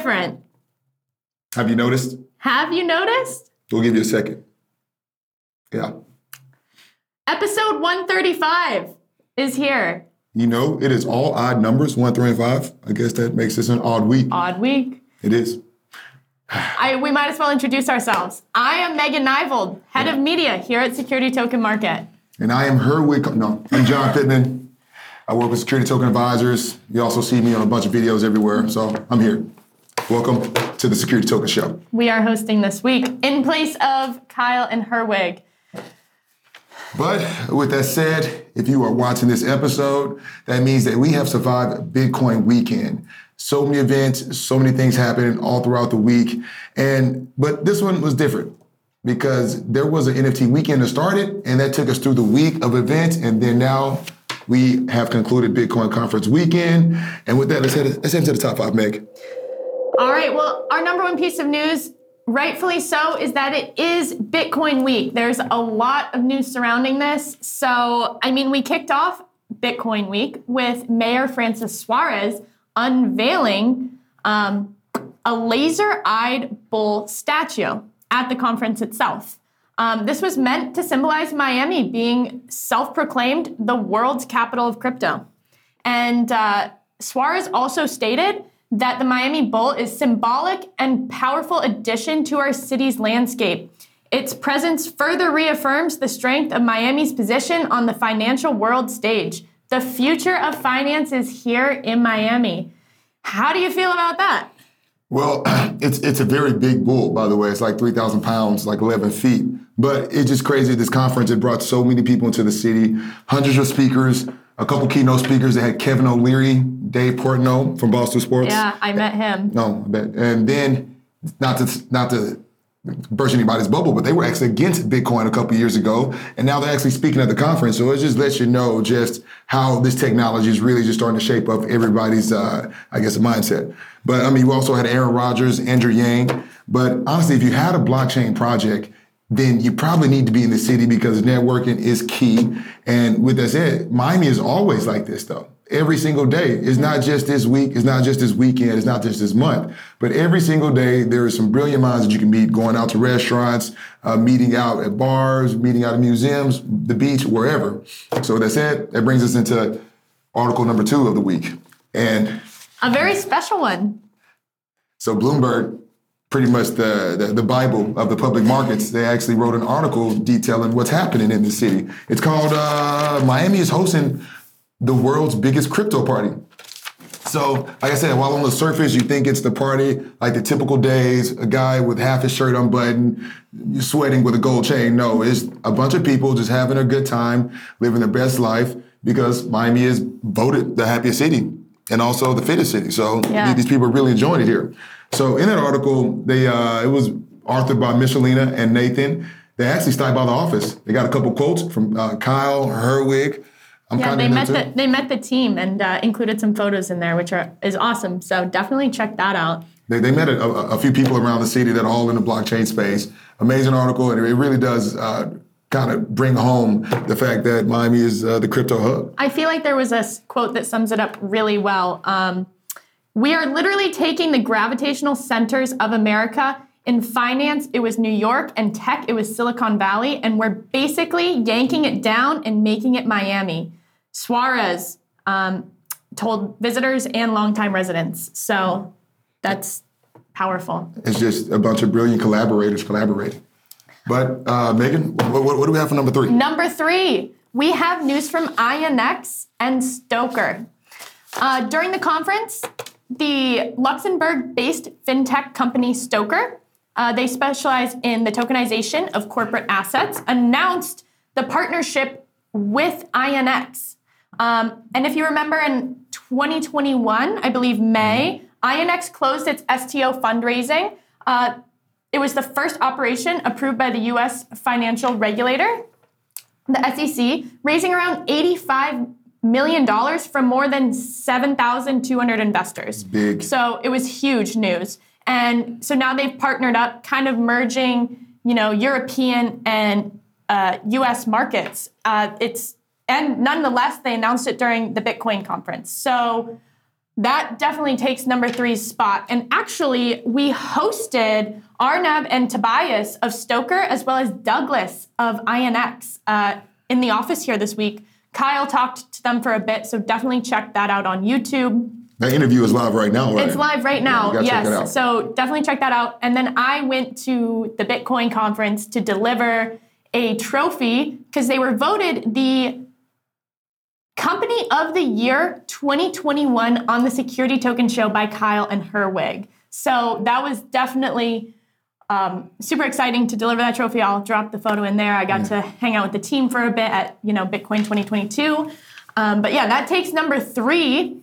Different. Have you noticed? Have you noticed? We'll give you a second. Yeah. Episode 135 is here. You know, it is all odd numbers, one, three, and five. I guess that makes this an odd week. Odd week. It is. I, we might as well introduce ourselves. I am Megan Nyvold, head of media here at Security Token Market. And I am Herwig. No, I'm John Pittman. I work with Security Token Advisors. You also see me on a bunch of videos everywhere. So I'm here. Welcome to the Security Token Show. We are hosting this week in place of Kyle and Herwig. But with that said, if you are watching this episode, that means that we have survived Bitcoin weekend. So many events, so many things happening all throughout the week. And but this one was different because there was an NFT weekend that started and that took us through the week of events. And then now we have concluded Bitcoin conference weekend. And with that, let's head, let's head into the top five, Meg. All right, well, our number one piece of news rightfully so, is that it is Bitcoin week. There's a lot of news surrounding this. So, I mean, we kicked off Bitcoin week with Mayor Francis Suarez unveiling um, a laser eyed bull statue at the conference itself. Um, this was meant to symbolize Miami being self proclaimed the world's capital of crypto. And uh, Suarez also stated that the Miami Bull is symbolic and powerful addition to our city's landscape. Its presence further reaffirms the strength of Miami's position on the financial world stage. The future of finance is here in Miami. How do you feel about that? Well, it's it's a very big bull, by the way. It's like 3,000 pounds, like 11 feet. But it's just crazy. This conference, it brought so many people into the city, hundreds of speakers, a couple keynote speakers. They had Kevin O'Leary, Dave Portnoy from Boston Sports. Yeah, I met him. No, I bet. And then, not to not to burst anybody's bubble, but they were actually against Bitcoin a couple years ago, and now they're actually speaking at the conference. So it just lets you know just how this technology is really just starting to shape up everybody's, uh, I guess, mindset. But I mean, you also had Aaron Rodgers, Andrew Yang. But honestly, if you had a blockchain project then you probably need to be in the city because networking is key. And with that said, Miami is always like this though. Every single day. It's not just this week, it's not just this weekend, it's not just this month. But every single day, there are some brilliant minds that you can meet going out to restaurants, uh, meeting out at bars, meeting out at museums, the beach, wherever. So with that said, that brings us into article number two of the week. And a very special one. So Bloomberg pretty much the, the, the, Bible of the public markets. They actually wrote an article detailing what's happening in the city. It's called uh, Miami is hosting the world's biggest crypto party. So, like I said, while on the surface you think it's the party, like the typical days, a guy with half his shirt unbuttoned, sweating with a gold chain. No, it's a bunch of people just having a good time, living their best life because Miami is voted the happiest city and also the fittest city. So yeah. these people are really enjoying it here. So in that article, they uh, it was authored by Michelina and Nathan. They actually stopped by the office. They got a couple quotes from uh, Kyle Herwig. I'm yeah, they met the they met the team and uh, included some photos in there, which are is awesome. So definitely check that out. They, they met a, a, a few people around the city that are all in the blockchain space. Amazing article, and it really does uh, kind of bring home the fact that Miami is uh, the crypto hub. I feel like there was a quote that sums it up really well. Um, we are literally taking the gravitational centers of America. In finance, it was New York, and tech, it was Silicon Valley, and we're basically yanking it down and making it Miami. Suarez um, told visitors and longtime residents. So that's powerful. It's just a bunch of brilliant collaborators collaborating. But uh, Megan, what, what, do we have for number three? Number three, we have news from INX and STOKR. Uh, during the conference, the Luxembourg based fintech company STOKR, uh, they specialize in the tokenization of corporate assets, announced the partnership with INX. Um, and if you remember in 2021, I believe May, INX closed its STO fundraising. Uh, it was the first operation approved by the US financial regulator, the SEC, raising around $85 million dollars from more than 7,200 investors. Big. So it was huge news. And so now they've partnered up, kind of merging, you know, European and uh, U.S. markets. Uh, it's and nonetheless, they announced it during the Bitcoin conference. So that definitely takes number three's spot. And actually, we hosted Arnab and Tobias of STOKR, as well as Douglas of INX, uh, in the office here this week. Kyle talked to them for a bit, so definitely check that out on YouTube. That interview is live right now, right? It's live right now. Yeah, you check it out. yes. So definitely check that out. And then I went to the Bitcoin conference to deliver a trophy because they were voted the Company of the Year 2021 on the Security Token Show by Kyle and Herwig. So that was definitely um, super exciting to deliver that trophy. I'll drop the photo in there. I got to hang out with the team for a bit at you know Bitcoin 2022. Um, but yeah, that takes number three.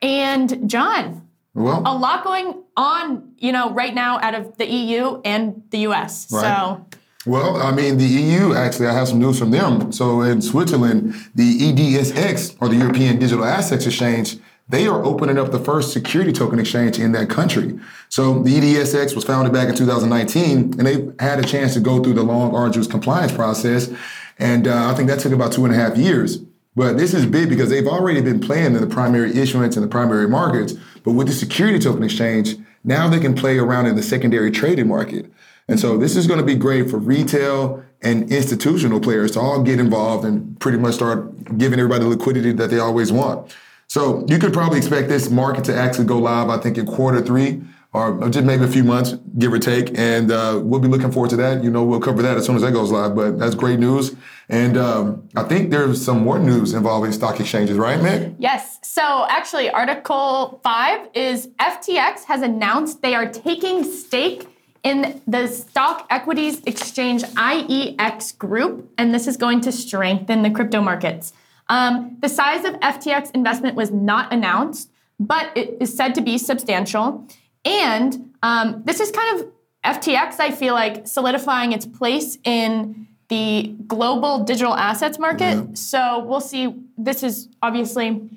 And John, well, a lot going on, you know, right now out of the EU and the US. Right. So Well, I mean, the EU actually, I have some news from them. So in Switzerland, the EDSX, or the European Digital Assets Exchange, they are opening up the first security token exchange in that country. So the EDSX was founded back in 2019, and they had a chance to go through the long, arduous compliance process. And uh, I think that took about two and a half years. But this is big because they've already been playing in the primary issuance and the primary markets. But with the security token exchange, now they can play around in the secondary trading market. And so this is going to be great for retail and institutional players to all get involved and pretty much start giving everybody the liquidity that they always want. So you could probably expect this market to actually go live, I think, in quarter three or just maybe a few months, give or take. And uh, we'll be looking forward to that. You know, we'll cover that as soon as that goes live. But that's great news. And um, I think there's some more news involving stock exchanges, right, Meg? Yes. So actually, Article 5 is FTX has announced they are taking stake in the stock equities exchange IEX group, and this is going to strengthen the crypto markets. Um, the size of FTX investment was not announced, but it is said to be substantial. And um, this is kind of FTX, I feel like, solidifying its place in the global digital assets market. Yeah. So we'll see. This is obviously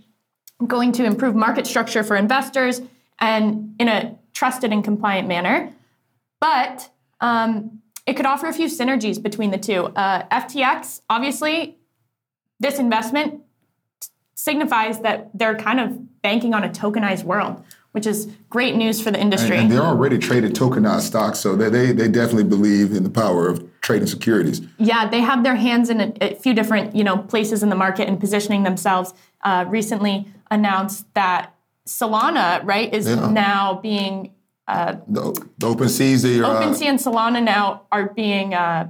going to improve market structure for investors and in a trusted and compliant manner. But um, it could offer a few synergies between the two. Uh, FTX, obviously, this investment signifies that they're kind of banking on a tokenized world, which is great news for the industry. And, and they're already traded tokenized stocks, so they, they, they definitely believe in the power of trading securities. Yeah, they have their hands in a, a few different you know places in the market and positioning themselves. Uh, recently announced that Solana, right, is Yeah. now being uh, The, the open seas, they are. uh, OpenSea and Solana now are being. Uh,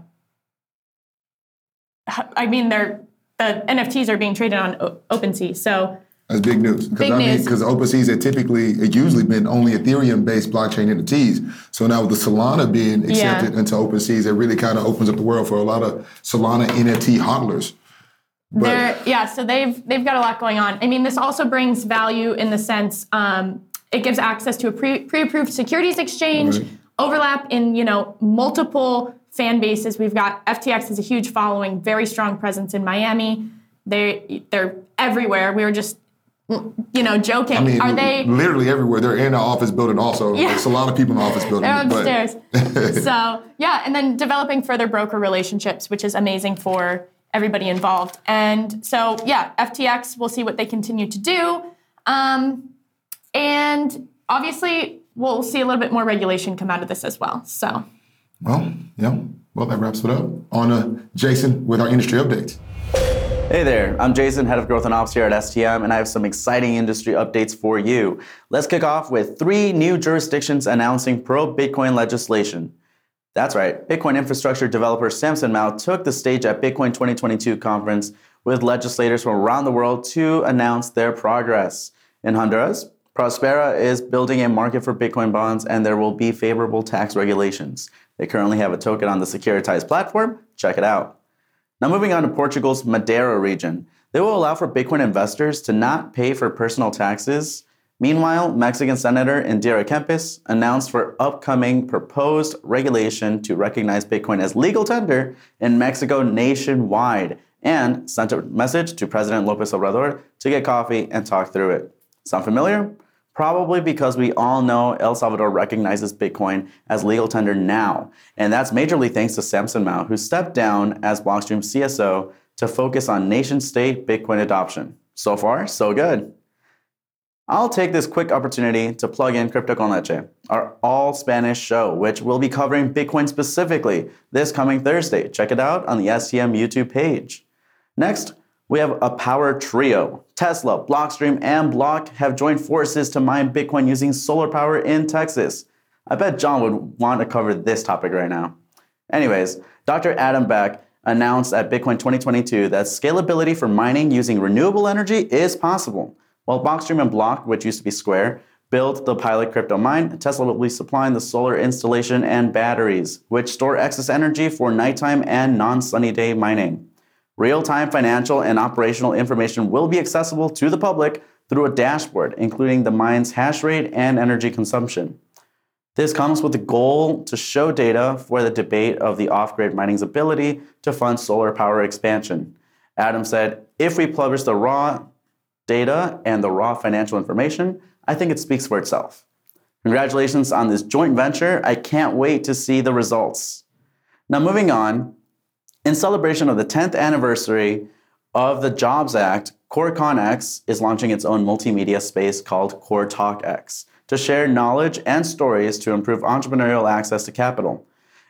I mean, they're the NFTs are being traded on o- OpenSea. So That's big news. Because Big I mean, news. because OpenSeas had typically, it usually been only Ethereum-based blockchain entities. So now with the Solana being accepted Yeah. into OpenSeas, it really kind of opens up the world for a lot of Solana NFT hodlers. But they're yeah. So they've they've got a lot going on. I mean, this also brings value in the sense um, it gives access to a pre pre-approved securities exchange, Right. overlap in you know multiple fan bases. We've got FTX has a huge following, very strong presence in Miami. They they're everywhere. We were just you know joking. I mean, Are they? literally everywhere? They're in the office building also. Yeah. There's a lot of people in the office building. They're upstairs. so yeah, and then developing further broker relationships, which is amazing for everybody involved. And so yeah, FTX, we'll see what they continue to do. Um, and obviously, we'll see a little bit more regulation come out of this as well. So Well, yeah. Well, that wraps it up. On uh, Jason with our industry updates. Hey there, I'm Jason, head of growth and ops here at STM, and I have some exciting industry updates for you. Let's kick off with three new jurisdictions announcing pro Bitcoin legislation. That's right, Bitcoin infrastructure developer Samson Mow took the stage at Bitcoin 2022 conference with legislators from around the world to announce their progress. In Honduras, Prospera is building a market for Bitcoin bonds, and there will be favorable tax regulations. They currently have a token on the Securitize platform. Check it out. Now, moving on to Portugal's Madeira region, they will allow for Bitcoin investors to not pay for personal taxes Meanwhile, Mexican Senator Indira Kempis announced for upcoming proposed regulation to recognize Bitcoin as legal tender in Mexico nationwide and sent a message to President Lopez Obrador to get coffee and talk through it. Sound familiar? Probably because we all know El Salvador recognizes Bitcoin as legal tender now. And that's majorly thanks to Samson Mow, who stepped down as Blockstream CSO to focus on nation state Bitcoin adoption. So far, so good. I'll take this quick opportunity to plug in Crypto con Leche, our all Spanish show, which will be covering Bitcoin specifically this coming Thursday. Check it out on the STM YouTube page. Next, we have a power trio. Tesla, Blockstream, and Block have joined forces to mine Bitcoin using solar power in Texas. I bet John would want to cover this topic right now. Anyways, Dr. Adam Back announced at Bitcoin 2022 that scalability for mining using renewable energy is possible. While Blockstream and Block, which used to be Square, built the pilot crypto mine, Tesla will be supplying the solar installation and batteries, which store excess energy for nighttime and non sunny day mining. Real time financial and operational information will be accessible to the public through a dashboard, including the mine's hash rate and energy consumption. This comes with the goal to show data for the debate of the off grid mining's ability to fund solar power expansion. Adam said, if we publish the raw data and the raw financial information, I think it speaks for itself. Congratulations on this joint venture. I can't wait to see the results. Now, moving on, in celebration of the 10th anniversary of the Jobs Act, KoreConX is launching its own multimedia space called KoreTalkX to share knowledge and stories to improve entrepreneurial access to capital.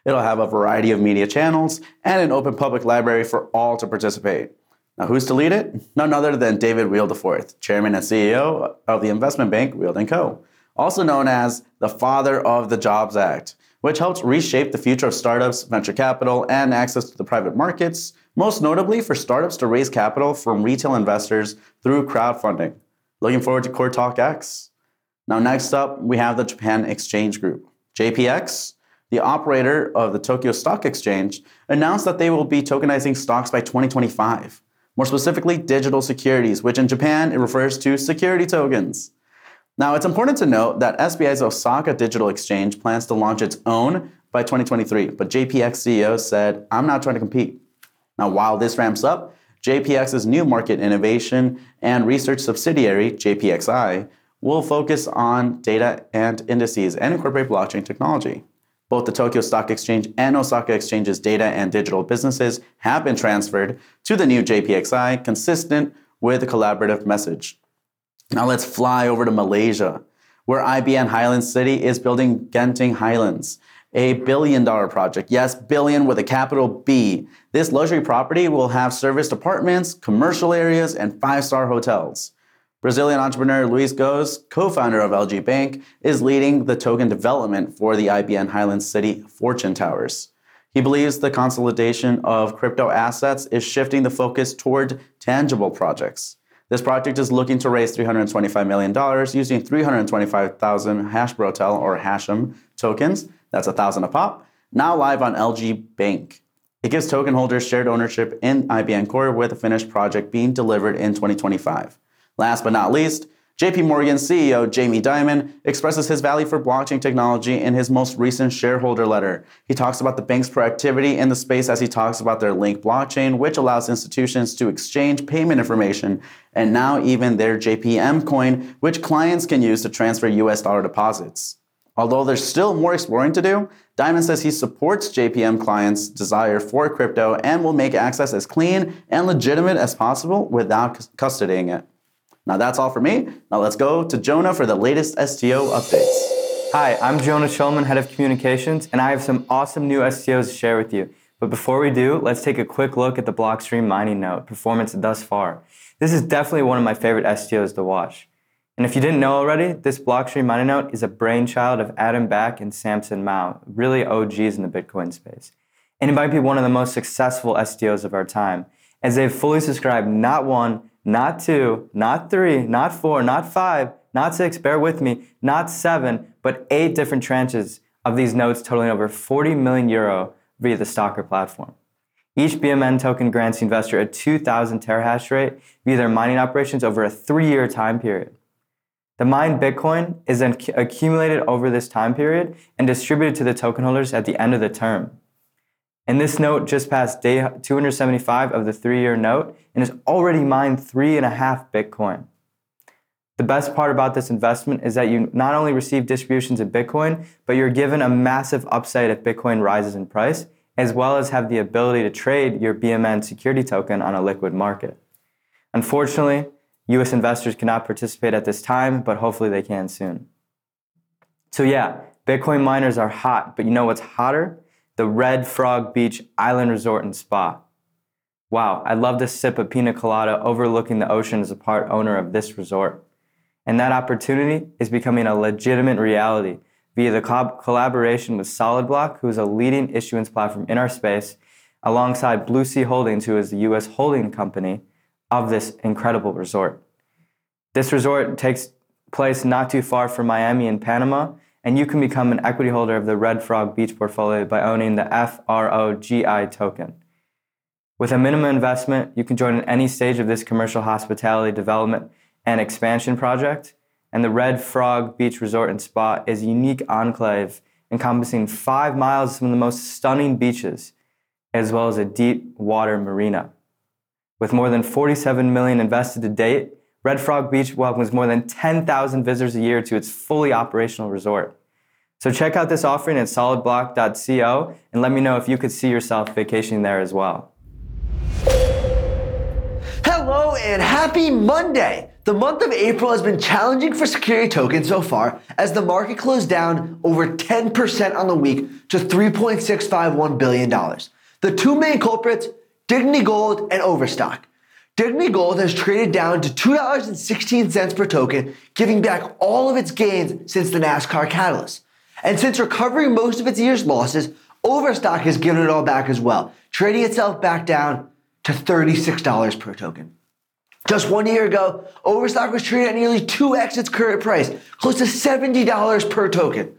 It'll have a variety of media channels and an open public library for all to participate. Now, who's to lead it? None other than David Weild IV, chairman and CEO of the investment bank Weild & Co., also known as the father of the Jobs Act, which helped reshape the future of startups, venture capital, and access to the private markets, most notably for startups to raise capital from retail investors through crowdfunding. Looking forward to Core Talk X. Now, next up, we have the Japan Exchange Group. JPX, the operator of the Tokyo Stock Exchange, announced that they will be tokenizing stocks by 2025 more specifically digital securities, which in Japan it refers to security tokens. Now, it's important to note that SBI's Osaka Digital Exchange plans to launch its own by 2023, but JPX CEO said, I'm not trying to compete. Now, while this ramps up, JPX's new market innovation and research subsidiary, JPXI, will focus on data and indices and incorporate blockchain technology. Both the Tokyo Stock Exchange and Osaka Exchange's data and digital businesses have been transferred to the new JPXI, consistent with the collaborative message. Now let's fly over to Malaysia, where IBN Highlands City is building Genting Highlands, a billion dollar project. Yes, billion with a capital B. This luxury property will have serviced apartments, commercial areas, and five star hotels. Brazilian entrepreneur Luis Goes, co-founder of LG Bank, is leading the token development for the IBN Highlands City Fortune Towers. He believes the consolidation of crypto assets is shifting the focus toward tangible projects. This project is looking to raise $325 million using 325,000 Hashbrotel or Hashem tokens. That's a thousand a pop. Now live on LG Bank. It gives token holders shared ownership in IBN Core with a finished project being delivered in 2025. Last but not least, JP Morgan CEO Jamie Dimon expresses his value for blockchain technology in his most recent shareholder letter. He talks about the bank's proactivity in the space as he talks about their Liink blockchain, which allows institutions to exchange payment information, and now even their JPM coin, which clients can use to transfer US dollar deposits. Although there's still more exploring to do, Dimon says he supports JPM clients' desire for crypto and will make access as clean and legitimate as possible without custodying it. Now that's all for me. Now let's go to Jonah for the latest STO updates. Hi, I'm Jonah Schulman, Head of Communications, and I have some awesome new STOs to share with you. But before we do, let's take a quick look at the Blockstream mining node performance thus far. This is definitely one of my favorite STOs to watch. And if you didn't know already, this Blockstream mining node is a brainchild of Adam Back and Samson Mow, really OGs in the Bitcoin space. And it might be one of the most successful STOs of our time, as they've fully subscribed not one, not two, not three, not four, not five, not six, bear with me, not seven, but eight different tranches of these notes totaling over 40 million euro via the STOKR platform. Each BMN token grants the investor a 2,000 terahash rate via their mining operations over a three year time period. The mined Bitcoin is then accumulated over this time period and distributed to the token holders at the end of the term. And this note just passed day 275 of the three year note and has already mined three and a half Bitcoin. The best part about this investment is that you not only receive distributions of Bitcoin, but you're given a massive upside if Bitcoin rises in price, as well as have the ability to trade your BMN security token on a liquid market. Unfortunately, US investors cannot participate at this time, but hopefully they can soon. So, yeah, Bitcoin miners are hot, but you know what's hotter? The Red Frog Beach Island Resort and Spa. Wow, I'd love to sip a pina colada overlooking the ocean as a part owner of this resort. And that opportunity is becoming a legitimate reality via the collaboration with SolidBlock, who is a leading issuance platform in our space, alongside Blue Sea Holdings, who is the US holding company of this incredible resort. This resort takes place not too far from Miami and Panama, and you can become an equity holder of the Red Frog Beach portfolio by owning the FROGI token. With a minimum investment, you can join at any stage of this commercial hospitality development and expansion project. And the Red Frog Beach Resort and Spa is a unique enclave encompassing five miles of some of the most stunning beaches, as well as a deep water marina. With more than 47 million invested to date, Red Frog Beach welcomes more than 10,000 visitors a year to its fully operational resort. So check out this offering at solidblock.co and let me know if you could see yourself vacationing there as well. Hello and happy Monday! The month of April has been challenging for security tokens so far as the market closed down over 10% on the week to $3.651 billion. The two main culprits, Dignity Gold and Overstock. Dignity Gold has traded down to $2.16 per token, giving back all of its gains since the NASCAR catalyst. And since recovering most of its year's losses, Overstock has given it all back as well, trading itself back down to $36 per token. Just one year ago, Overstock was trading at nearly 2x its current price, close to $70 per token.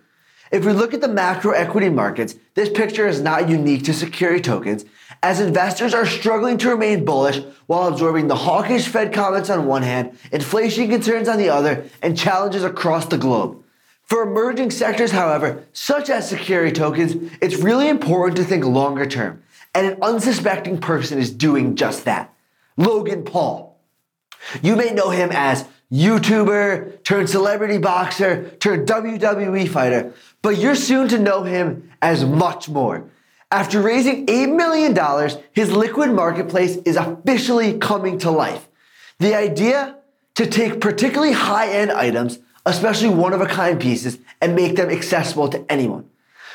If we look at the macro equity markets, this picture is not unique to security tokens, as investors are struggling to remain bullish while absorbing the hawkish Fed comments on one hand, inflation concerns on the other, and challenges across the globe. For emerging sectors, however, such as security tokens, it's really important to think longer term, and an unsuspecting person is doing just that. Logan Paul. You may know him as YouTuber, turned celebrity boxer, turned WWE fighter, but you're soon to know him as much more. After raising $8 million, his liquid marketplace is officially coming to life. The idea to take particularly high end items, especially one of a kind pieces, and make them accessible to anyone.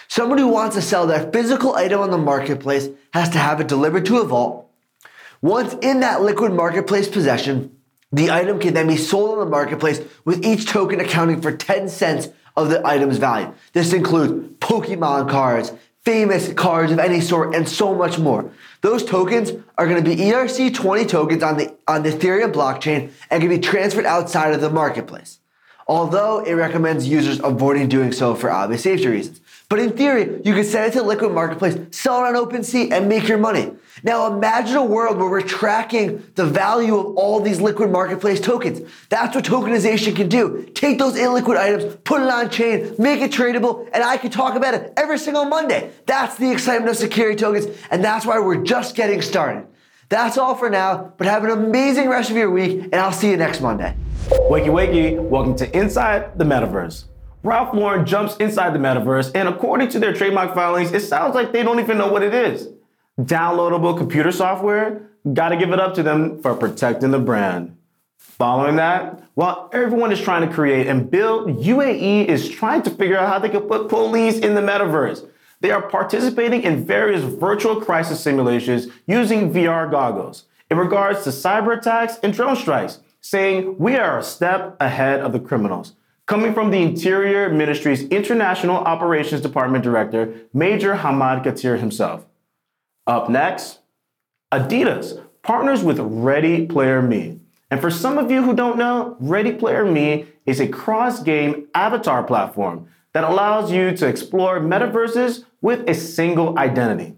Someone who wants to sell their physical item on the marketplace has to have it delivered to a vault. Once in that liquid marketplace possession, the item can then be sold on the marketplace with each token accounting for 10 cents of the item's value. This includes Pokemon cards, famous cards of any sort, and so much more. Those tokens are going to be ERC20 tokens on the, on the Ethereum blockchain and can be transferred outside of the marketplace. Although it recommends users avoiding doing so for obvious safety reasons. But in theory, you can send it to Liquid Marketplace, sell it on OpenSea, and make your money. Now imagine a world where we're tracking the value of all these Liquid Marketplace tokens. That's what tokenization can do. Take those illiquid items, put it on chain, make it tradable, and I can talk about it every single Monday. That's the excitement of security tokens, and that's why we're just getting started. That's all for now, but have an amazing rest of your week, and I'll see you next Monday. Wakey, wakey, welcome to Inside the Metaverse. Ralph Lauren jumps inside the metaverse, and according to their trademark filings, it sounds like they don't even know what it is. Downloadable computer software? Gotta give it up to them for protecting the brand. Following that, while everyone is trying to create and build, UAE is trying to figure out how they can put police in the metaverse. They are participating in various virtual crisis simulations using VR goggles in regards to cyber attacks and drone strikes, saying we are a step ahead of the criminals. Coming from the Interior Ministry's International Operations Department Director, Major Hamad Katir himself. Up next, Adidas partners with Ready Player Me. And for some of you who don't know, Ready Player Me is a cross game avatar platform that allows you to explore metaverses with a single identity.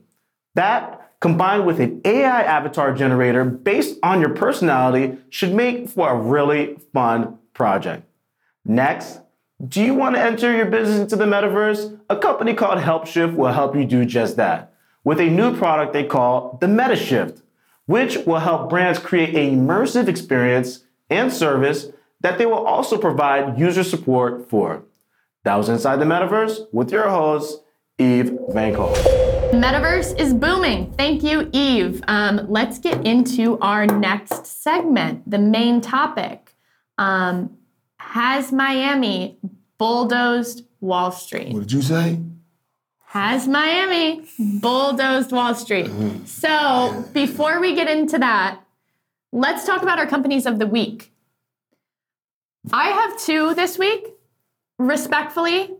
That, combined with an AI avatar generator based on your personality, should make for a really fun project. Next, do you want to enter your business into the metaverse? A company called HelpShift will help you do just that with a new product they call the MetaShift, which will help brands create an immersive experience and service that they will also provide user support for. That was Inside the Metaverse with your host, Eve Van Cole. Metaverse is booming. Thank you, Eve. Um, let's get into our next segment, the main topic. Um, has Miami bulldozed Wall Street? What did you say? Has Miami bulldozed Wall Street? So, before we get into that, let's talk about our companies of the week. I have two this week. Respectfully,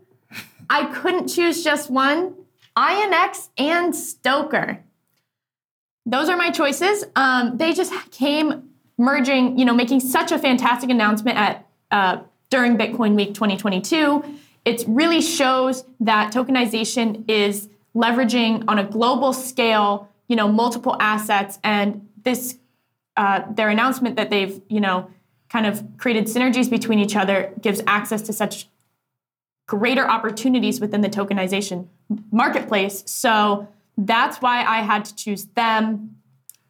I couldn't choose just one INX and STOKR. Those are my choices. Um, they just came merging, you know, making such a fantastic announcement at uh, during Bitcoin Week 2022. It really shows that tokenization is leveraging on a global scale, you know, multiple assets, and this uh, their announcement that they've, you know, kind of created synergies between each other gives access to such greater opportunities within the tokenization marketplace. So that's why I had to choose them.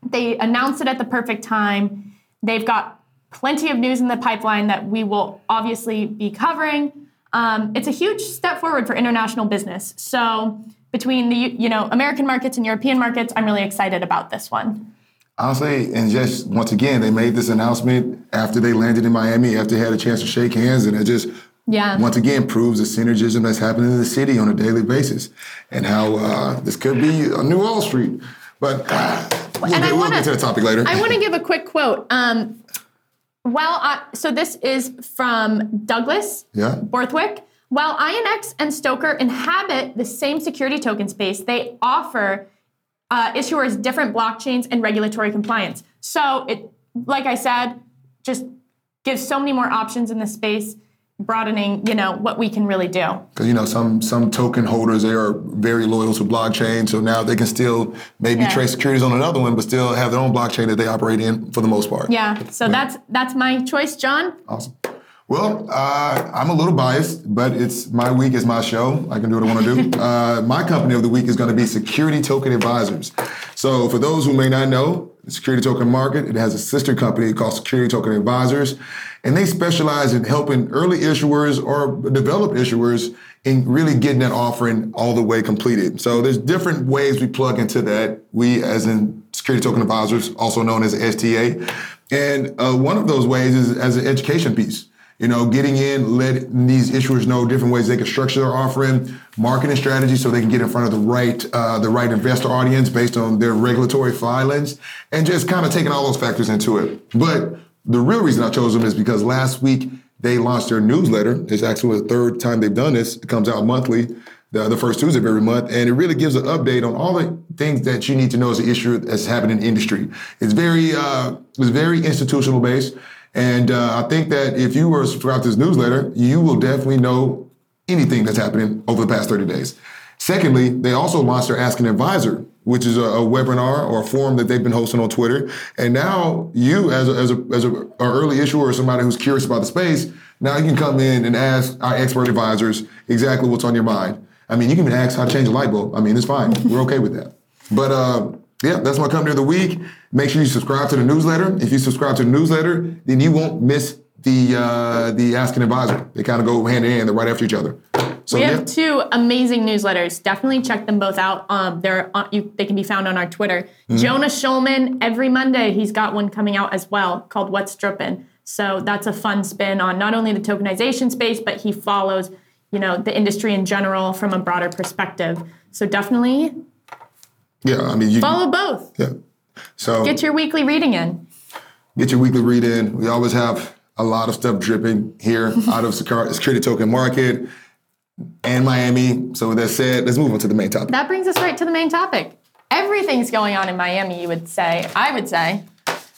They announced it at the perfect time. They've got plenty of news in the pipeline that we will obviously be covering. Um, it's a huge step forward for international business. So between the you know American markets and European markets, I'm really excited about this one. I'll say, and just once again, they made this announcement after they landed in Miami, after they had a chance to shake hands, and it just Yeah. once again proves the synergism that's happening in the city on a daily basis, and how uh, this could be a new Wall Street. But uh, we'll, And I get, we'll wanna- get to the topic later. I want to give a quick quote. Um, while I, so this is from Douglas yeah. Borthwick. While INX and STOKR inhabit the same security token space, they offer uh, issuers different blockchains and regulatory compliance. So it, like I said, just gives so many more options in the space, broadening, you know, what we can really do. Because you know some some token holders they are very loyal to blockchain, so now they can still maybe Yeah. trade securities on another one, but still have their own blockchain that they operate in for the most part. Yeah. So that's that's my choice, John. Awesome. Well, uh, I'm a little biased, but it's my week is my show. I can do what I want to do. uh, my company of the week is going to be Security Token Advisors. So, for those who may not know, the Security Token Market it has a sister company called Security Token Advisors, and they specialize in helping early issuers or developed issuers in really getting that offering all the way completed. So, there's different ways we plug into that. We, as in Security Token Advisors, also known as STA, and uh, one of those ways is as an education piece you know, getting in, letting these issuers know different ways they can structure their offering, marketing strategy so they can get in front of the right uh, the right investor audience based on their regulatory filings, and just kind of taking all those factors into it. But the real reason I chose them is because last week they launched their newsletter. It's actually the third time they've done this. It comes out monthly. The, the first Tuesday of every month, and it really gives an update on all the things that you need to know as an issue that's happening in the industry. It's very, uh, it's very institutional based, and uh, I think that if you were subscribed to this newsletter, you will definitely know anything that's happening over the past 30 days. Secondly, they also launched their Ask an Advisor, which is a, a webinar or a forum that they've been hosting on Twitter. And now you, as a, as a, as a, an early issuer or somebody who's curious about the space, now you can come in and ask our expert advisors exactly what's on your mind. I mean, you can even ask how to change a light bulb. I mean, it's fine. We're okay with that. But uh, yeah, that's my company of the week. Make sure you subscribe to the newsletter. If you subscribe to the newsletter, then you won't miss the uh, the Ask an Advisor. They kind of go hand in hand. They're right after each other. So We yeah, have two amazing newsletters. Definitely check them both out. Um, they're on, you, they can be found on our Twitter. Mm-hmm. Jonah Schulman every Monday he's got one coming out as well called What's Drippin'. So that's a fun spin on not only the tokenization space, but he follows you know the industry in general from a broader perspective. So definitely yeah. I mean, you follow both. yeah. So Get your weekly reading in. get your weekly read in. We always have a lot of stuff dripping here out of Secur- Security Token Market and Miami. So with that said, let's move on to the main topic. That brings us right to the main topic. Everything's going on in Miami. You would say. I would say.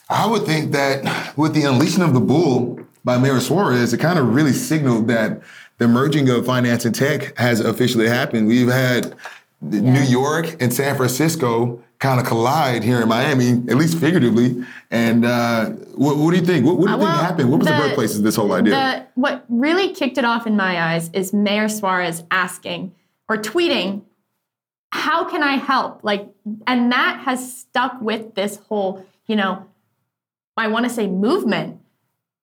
I would think that with the unleashing of the bull by Mayor Suarez, it kind of really signaled that the merging of finance and tech has officially happened. We've had New York and San Francisco kind of collide here in Miami, at least figuratively. And uh, what, what, do you think? What, what do you Well, think happened? What was the, the- birthplace of this whole idea? The, what really kicked it off in my eyes is Mayor Suarez asking or tweeting, "How can I help?" Like, and that has stuck with this whole, you know, I want to say movement.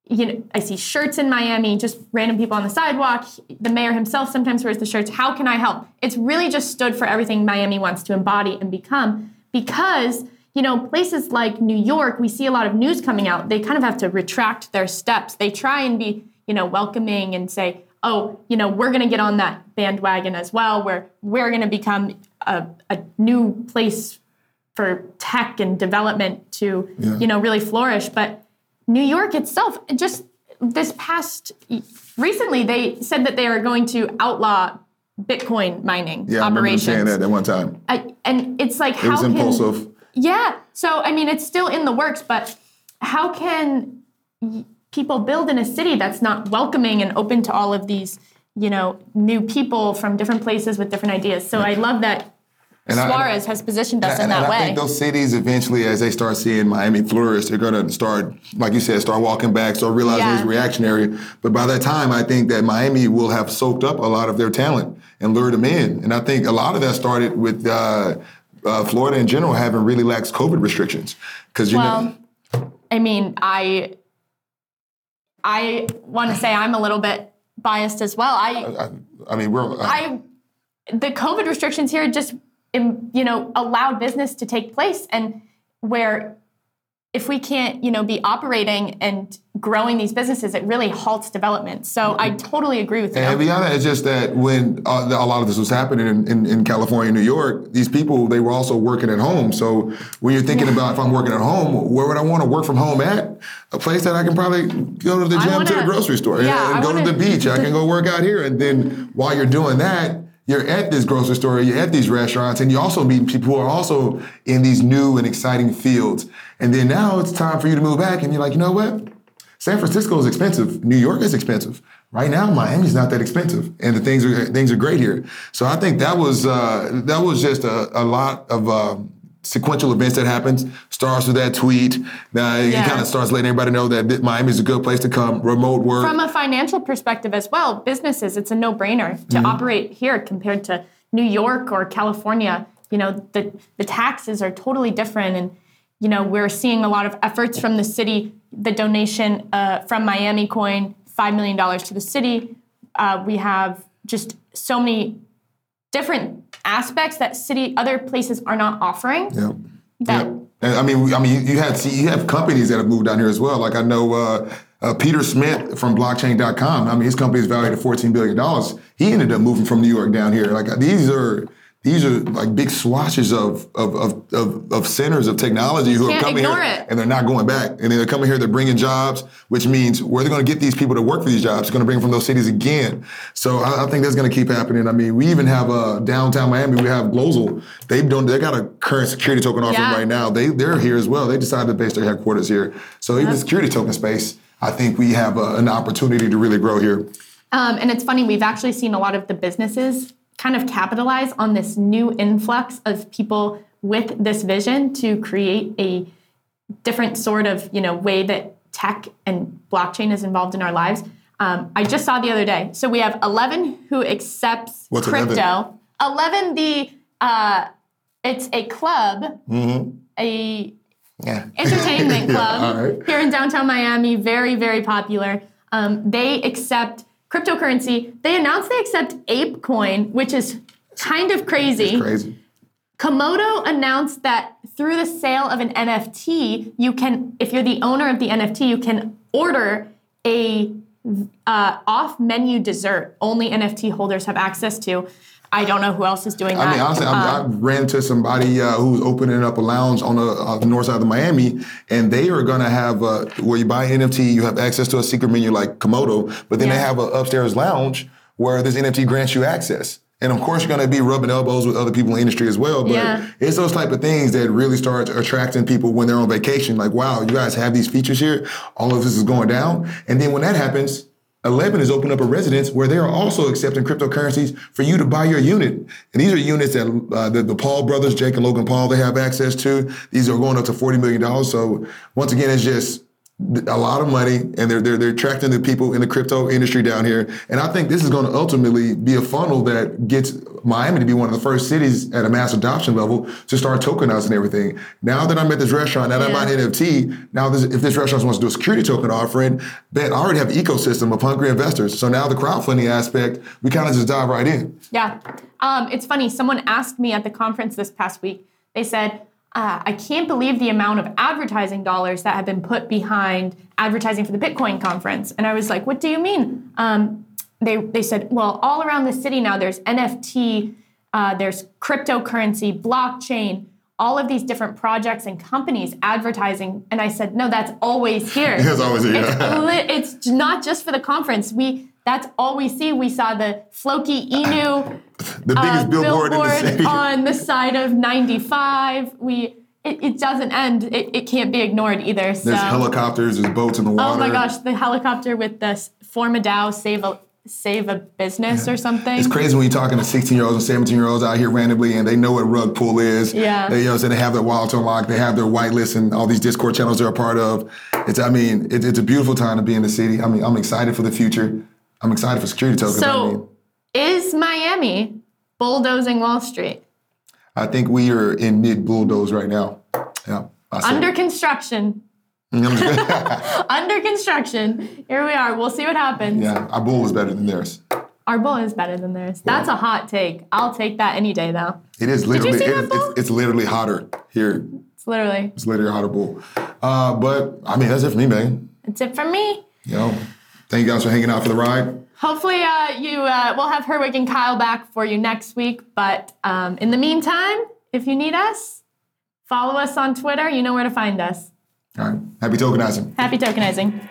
You know, I see shirts in Miami, just random people on the sidewalk. The mayor himself sometimes wears the shirts. How can I help? It's really just stood for everything Miami wants to embody and become because you know, places like New York, we see a lot of news coming out. They kind of have to retract their steps. They try and be, you know, welcoming and say, oh, you know, we're going to get on that bandwagon as well, where we're going to become a, a new place for tech and development to, you know, really flourish. But New York itself, just this past recently, they said that they are going to outlaw Bitcoin mining yeah, I remember saying that at one time. I, and it's like It how was can impulsive. yeah. So I mean, it's still in the works, but how can people build in a city that's not welcoming and open to all of these, you know, new people from different places with different ideas? So I love that And I- Suarez has positioned us in and, that and way. I think those cities eventually, as they start seeing Miami flourish, they're going to start, like you said, start walking back, start realizing Yeah. it's reactionary. But by that time, I think that Miami will have soaked up a lot of their talent and lured them in. And I think a lot of that started with uh, uh, Florida in general having really lax COVID restrictions. Because you know, I mean, I I want to say I'm a little bit biased as well. I I, I mean, we're. uh, I the COVID restrictions here just you know allowed business to take place and where if we can't you know be operating and growing these businesses it really halts development so i totally agree with you And beyond that, it's just that when uh, a lot of this was happening in, in, in California and New York, these people, they were also working at home. So when you're thinking about if I'm working at home, where would I want to work from home at? A place that I can probably go to the gym, to the grocery store, yeah, and, go to wanna- the beach. I can go work out here. And then while you're doing that, you're at this grocery store, you're at these restaurants, and you also meet people who are also in these new and exciting fields. And then now it's time for you to move back, and you're like, you know what? San Francisco is expensive. New York is expensive. Right now, Miami's not that expensive, and the things are things are great here. So I think that was uh, that was just a, a lot of um, sequential events that happens Starts with that tweet. Now it Yeah. kind of starts letting everybody know that th- Miami is a good place to come. Remote work. from a financial perspective as well businesses it's a no-brainer to Mm-hmm. operate here compared to new york or california you know the, the taxes are totally different and you know we're seeing a lot of efforts from the city the donation uh, from miami coin $5 million to the city uh, we have just so many different aspects that city other places are not offering Yep. that Yep. And I mean, I mean, you have you have companies that have moved down here as well. Like I know uh, uh, Peter Smith from Blockchain.com. I mean, his company is valued at fourteen billion dollars. He ended up moving from New York down here. Like these are these are like big swatches of of of of, of centers of technology who are coming here it. and they're not going back. And they're coming here. They're bringing jobs, which means where they're going to get these people to work for these jobs. They're going to bring them from those cities again. So I, I think that's going to keep happening. I mean, we even have uh, downtown Miami. We have Glozal. They've done. They got a current security token offering Yeah. right now. They they're here as well. They decided to base their headquarters here. So even the security token space, I think we have uh, an opportunity to really grow here. Um, and it's funny, we've actually seen a lot of the businesses kind of capitalize on this new influx of people with this vision to create a different sort of you know way that tech and blockchain is involved in our lives. Um, I just saw the other day. So we have Eleven who accepts What's crypto. Eleven, the uh, it's a club, a Yeah. entertainment club right. here in downtown Miami. Very, very popular. Um, they accept cryptocurrency. They announced they accept ApeCoin, which is kind of crazy. Crazy. Komodo announced that through the sale of an NFT, you can, if you're the owner of the NFT, you can order a uh, off-menu dessert. Only NFT holders have access to. I don't know who else is doing that. I mean, honestly, Um, I ran into somebody uh, who's opening up a lounge on the, uh, the north side of Miami, and they are going to have uh, where you buy an NFT, you have access to a secret menu like Komodo, but then they have an upstairs lounge where this NFT grants you access. And of course, you're going to be rubbing elbows with other people in the industry as well. But Yeah. it's those type of things that really start attracting people when they're on vacation. Like, wow, you guys have these features here. All of this is going down. And then when that happens, 11 is open up a residence where they are also accepting cryptocurrencies for you to buy your unit. And these are units that uh, the, the Paul brothers, Jake and Logan Paul, they have access to. These are going up to $40 million. So once again, it's just a lot of money and they're, they're, they're attracting the people in the crypto industry down here. And I think this is going to ultimately be a funnel that gets Miami to be one of the first cities at a mass adoption level to start tokenizing everything. Now that I'm at this restaurant, now that I'm Yeah. on NFT, now this, if this restaurant wants to do a security token offering, bet I already have an ecosystem of hungry investors. So now the crowdfunding aspect, we kind of just dive right in. Yeah. Um, it's funny. Someone asked me at the conference this past week, they said, uh, I can't believe the amount of advertising dollars that have been put behind advertising for the Bitcoin conference. And I was like, what do you mean? Um, they, they said, well, all around the city now there's NFT, uh, there's cryptocurrency, blockchain, all of these different projects and companies advertising. And I said, no, that's always here. That's always here. It's, it's not just for the conference. We that's all we see. We saw the Floki Inu The biggest uh, billboard, in the city. on the side of 95. We it, it doesn't end. It, it can't be ignored either. So There's helicopters, there's boats in the water. oh my gosh, the helicopter with the form a DAO save a save a business or something. It's crazy when you're talking to 16 year olds and 17 year olds out here randomly and they know what rug pull is. Yeah. They, you know, so they have their wild to unlock, they have their whitelist and all these Discord channels they're a part of. It's, I mean, it, it's a beautiful time to be in the city. I mean, I'm excited for the future. I'm excited for security tokens. I mean, So is Miami bulldozing Wall Street? I think we are in mid bulldoze right now. Yeah. Under construction. Under construction. Here we are. We'll see what happens. yeah, our bull was better than theirs. Our bull is better than theirs. That's a hot take. I'll take that any day, though. It is literally, see it that bull? it's, it's literally hotter here. It's literally. It's literally a hotter bull. Uh, but I mean, that's it for me, man. That's it for me. You know, thank you guys for hanging out for the ride. Hopefully, uh, you uh, we'll have Herwig and Kyle back for you next week. But um, in the meantime, if you need us, follow us on Twitter. You know where to find us. All right. Happy tokenizing. Happy tokenizing.